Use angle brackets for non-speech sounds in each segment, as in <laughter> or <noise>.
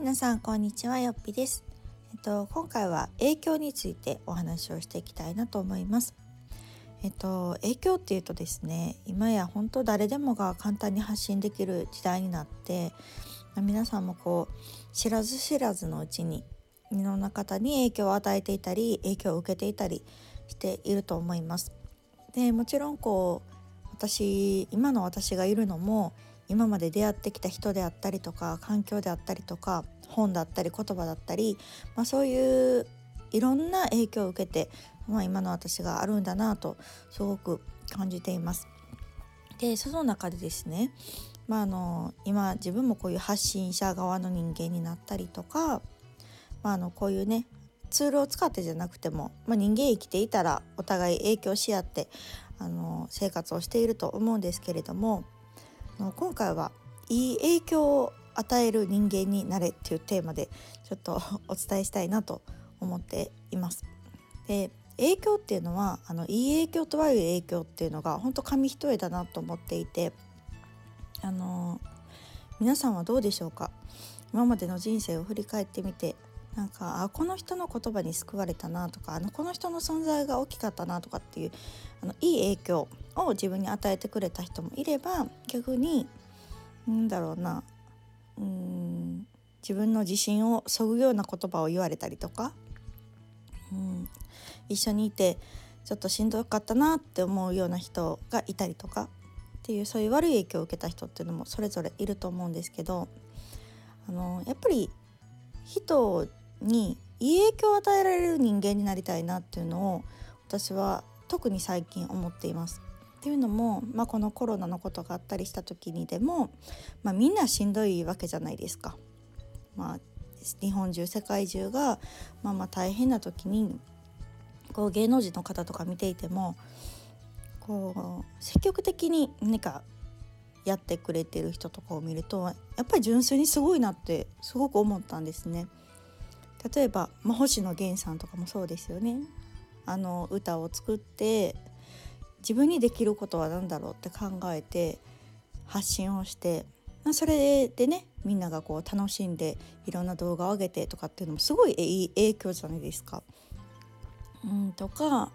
皆さんこんにちはよっぴです。えっと今回は影響についてお話をしていきたいなと思います。えっと影響っていうとですね、今や本当誰でもが簡単に発信できる時代になって、皆さんもこう知らず知らずのうちにいろんな方に影響を与えていたり影響を受けていたりしていると思います。でもちろんこう私今の私がいるのも今まで出会ってきた人であったりとか環境であったりとか本だったり言葉だったり、まあ、そういういろんな影響を受けて、まあ、今の私があるんだなとすごく感じています。でその中でですね、まあ、あの今自分もこういう発信者側の人間になったりとか、まあ、あのこういうねツールを使ってじゃなくても、まあ、人間生きていたらお互い影響し合ってあの生活をしていると思うんですけれども今回はいい影響を与える人間になれっていうテーマでちょっと <laughs> お伝えしたいなと思っています。で影響っていうのはあのいい影響と悪い影響っていうのが本当紙一重だなと思っていてあの皆さんはどうでしょうか？今までの人生を振り返ってみてなんかあこの人の言葉に救われたなとかあのこの人の存在が大きかったなとかっていうあのいい影響を自分に与えてくれた人もいれば逆になんだろうなうん自分の自信をそぐような言葉を言われたりとか、うん、一緒にいてちょっとしんどかったなって思うような人がいたりとかっていうそういう悪い影響を受けた人っていうのもそれぞれいると思うんですけどあのやっぱり人をにいい影響を与えられる人間になりたいなっていうのを私は特に最近思っています。っていうのも、まあ、このコロナのことがあったりした時にでも、まあ、みんなしんどいわけじゃないですか。まあ、日本中世界中が、まあ、まあ大変な時にこう芸能人の方とか見ていてもこう積極的に何かやってくれてる人とかを見るとやっぱり純粋にすごいなってすごく思ったんですね。例えば、まあ、星野源さんとかもそうですよね。あの歌を作って自分にできることは何だろうって考えて発信をしてまそれでねみんながこう楽しんでいろんな動画を上げてとかっていうのもすごいいい影響じゃないですか。うんとか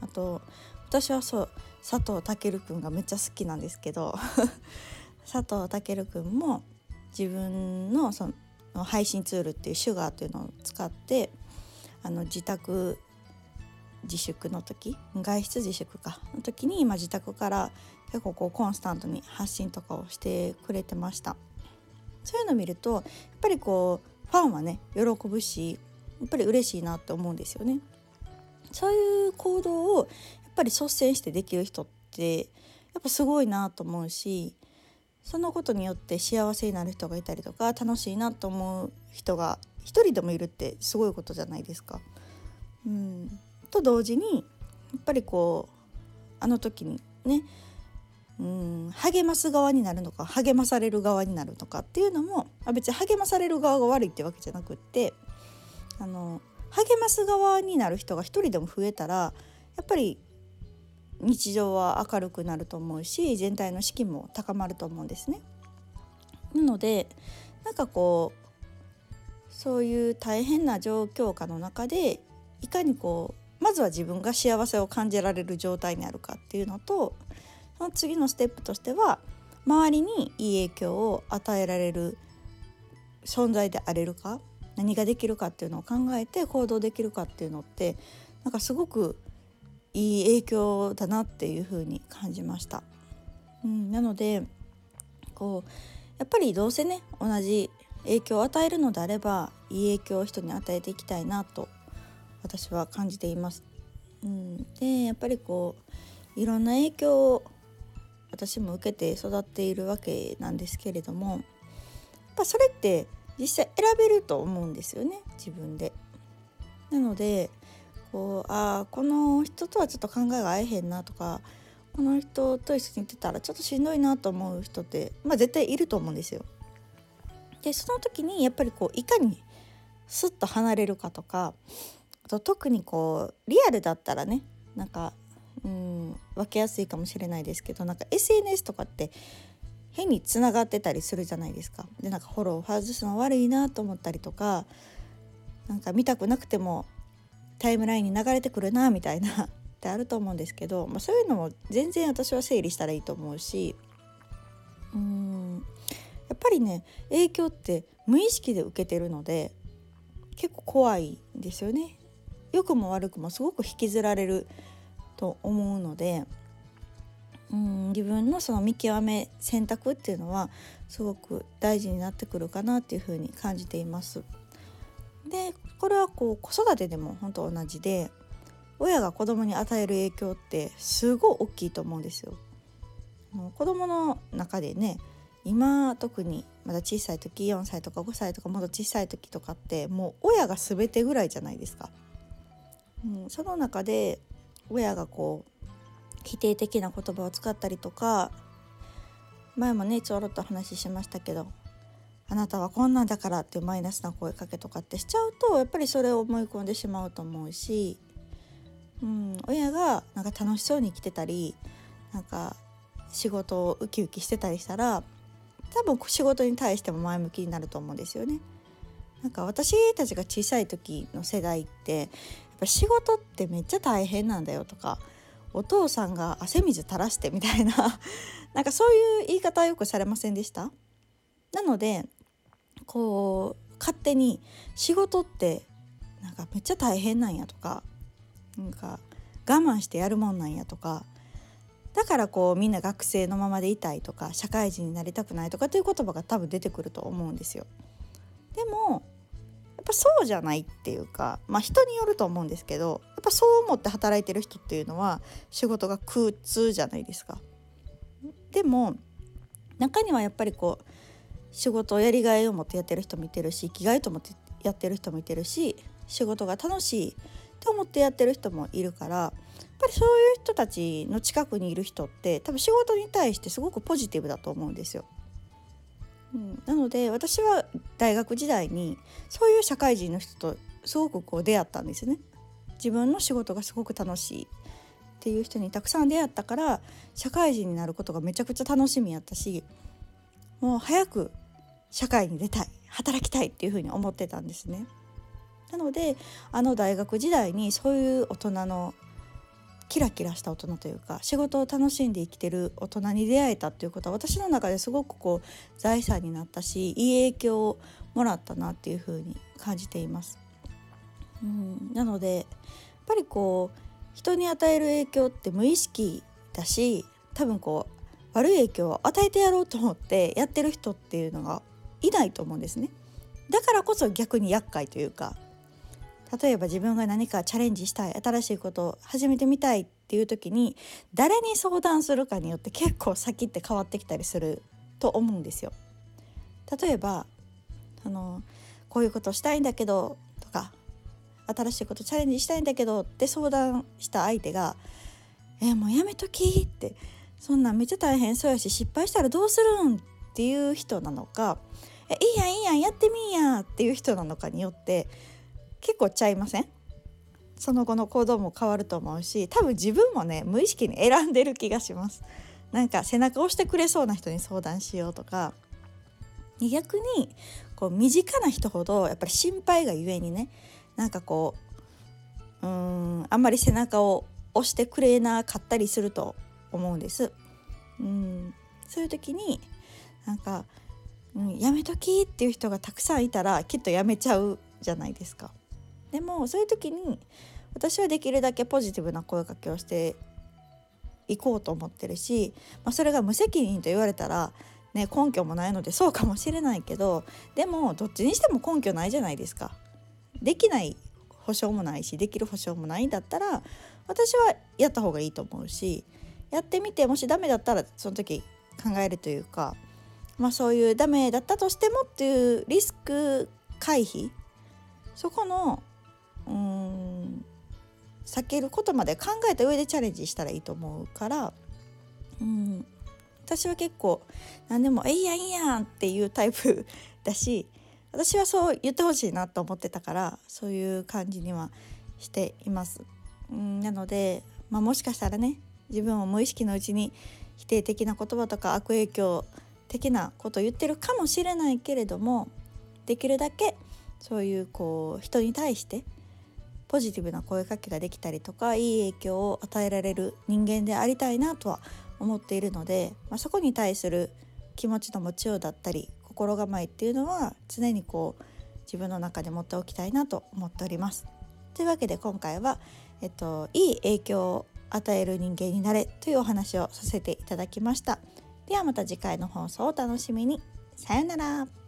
あと私はそう佐藤健くんがめっちゃ好きなんですけど <laughs> 佐藤健くんも自分のその配信ツールっていうシュガーというのを使ってあの自宅自粛の時外出自粛かの時に今自宅から結構こうコンスタントに発信とかをしてくれてました。そういうのを見るとやっぱりこうファンはね喜ぶしやっぱり嬉しいなって思うんですよね。そういう行動をやっぱり率先してできる人ってやっぱすごいなと思うしそのことによって幸せになる人がいたりとか楽しいなと思う人が一人でもいるってすごいことじゃないですか。うん、と同時にやっぱりこうあの時にねうん励ます側になるのか励まされる側になるのかっていうのも別に励まされる側が悪いってわけじゃなくってあの励ます側になる人が一人でも増えたらやっぱり日常は明るくなると思うし全体の士気も高まると思うんですね。なのでなんかこうそういう大変な状況下の中でいかにこうまずは自分が幸せを感じられる状態にあるかっていうのとその次のステップとしては周りにいい影響を与えられる存在であれるか何ができるかっていうのを考えて行動できるかっていうのってなんかすごくいい影響だなっていう風に感じました。うん、なのでこうやっぱりどうせね同じ影響を与えるのであればいい影響を人に与えていきたいなと私は感じています。うん、でやっぱりこういろんな影響を私も受けて育っているわけなんですけれどもやっぱそれって実際選べると思うんですよね自分で。なのでこうあこの人とはちょっと考えが合えへんなとかこの人と一緒にいてたらちょっとしんどいなと思う人って、まあ、絶対いると思うんですよ。でその時にやっぱりこういかにスッと離れるかとかあと特にこうリアルだったらねなんかうん分けやすいかもしれないですけどなんか SNS とかって変につながってたりするじゃないですか。でなんかフォロー外すの悪いなと思ったりとかなんか見たくなくてもタイムラインに流れてくるなみたいな <laughs> ってあると思うんですけど、まあ、そういうのも全然私は整理したらいいと思うしうーんやっぱりね影響って無意識で受けてるので結構怖いんですよね。良くも悪くもすごく引きずられると思うのでうん自分のその見極め選択っていうのはすごく大事になってくるかなっていうふうに感じています。でこれはこう子育てでも本当同じで親が子供に与える影響ってすごい大きいと思うんですよ。子供の中でね今特にまだ小さい時4歳とか5歳とかもっと小さい時とかってもう親が全てぐらいじゃないですか。うん、その中で親がこう否定的な言葉を使ったりとか前もねちょろっと話しましたけど「あなたはこんなんだから」っていうマイナスな声かけとかってしちゃうとやっぱりそれを思い込んでしまうと思うし、うん、親がなんか楽しそうに生きてたりなんか仕事をウキウキしてたりしたら多分仕事に対しても前向きになると思うんですよね。なんか私たちが小さい時の世代ってやっぱ仕事ってめっちゃ大変なんだよとかお父さんが汗水垂らしてみたいななんかそういう言い方はよくされませんでした？なのでこう勝手に仕事ってなんかめっちゃ大変なんやとかなんか我慢してやるもんなんやとかだからこうみんな学生のままでいたいとか社会人になりたくないとかっていう言葉が多分出てくると思うんですよ。でもやっぱそうじゃないっていうかまあ人によると思うんですけどやっぱそう思って働いてる人っていうのは仕事が苦痛じゃないですか。でも中にはやっぱりこう仕事をやりがいを持ってやってる人もいてるし生きがいと思ってやってる人もいてるし仕事が楽しいって思ってやってる人もいるからやっぱりそういう人たちの近くにいる人って多分仕事に対してすごくポジティブだと思うんですよ。うん、なので私は大学時代にそういう社会人の人とすごくこう出会ったんですね。自分の仕事がすごく楽しいっていう人にたくさん出会ったから社会人になることがめちゃくちゃ楽しみやったしもう早く社会に出たい働きたいっていうふうに思ってたんですね。なのであの大学時代にそういう大人のキラキラした大人というか仕事を楽しんで生きてる大人に出会えたっていうことは私の中ですごくこう財産になったしいい影響をもらったなっていうふうに感じています。うん、なのでやっぱりこう人に与える影響って無意識だし多分こう悪い影響を与えてやろうと思ってやってる人っていうのがいないと思うんですね。だからこそ逆に厄介というか例えば自分が何かチャレンジしたい新しいことを始めてみたいっていう時に誰に相談するかによって結構先って変わってきたりすると思うんですよ。例えばあのこういうことしたいんだけどとか新しいことチャレンジしたいんだけどって相談した相手が「えもうやめとき」ってそんなんめっちゃ大変そうやし失敗したらどうするんっていう人なのか「いいやんいいやんやってみんや」っていう人なのかによって結構ちゃいません？その後の行動も変わると思うし多分自分もね無意識に選んでる気がします。なんか背中を押してくれそうな人に相談しようとか。逆にこう身近な人ほどやっぱり心配がゆえにねなんかこううーんあんまり背中を押してくれなかったりすると思うんです。うん。そういう時になんか、うん、やめときっていう人がたくさんいたらきっとやめちゃうじゃないですか。でもそういう時に私はできるだけポジティブな声かけをしていこうと思ってるし、まあ、それが無責任と言われたら、ね、根拠もないのでそうかもしれないけどでもどっちにしても根拠ないじゃないですか。できない保証もないしできる保証もないんだったら私はやった方がいいと思うしやってみてもしダメだったらその時考えるというか、まあ、そういうダメだったとしてもっていうリスク回避そこのうん避けることまで考えた上でチャレンジしたらいいと思うからうん私は結構何でも「えいやいいやん」っていうタイプだし <laughs> 私はそう言ってほしいなと思ってたからそういう感じにはしています。うんなので、まあ、もしかしたらね自分を無意識のうちに否定的な言葉とか悪影響っ的なことを言ってるかもしれないけれどもできるだけそういうこう人に対してポジティブな声かけができたりとかいい影響を与えられる人間でありたいなとは思っているので、まあ、そこに対する気持ちの持ちようだったり心構えっていうのは常にこう自分の中で持っておきたいなと思っております。というわけで今回は、えっと、いい影響を与える人間になれというお話をさせていただきました。ではまた次回の放送をお楽しみに。さようなら。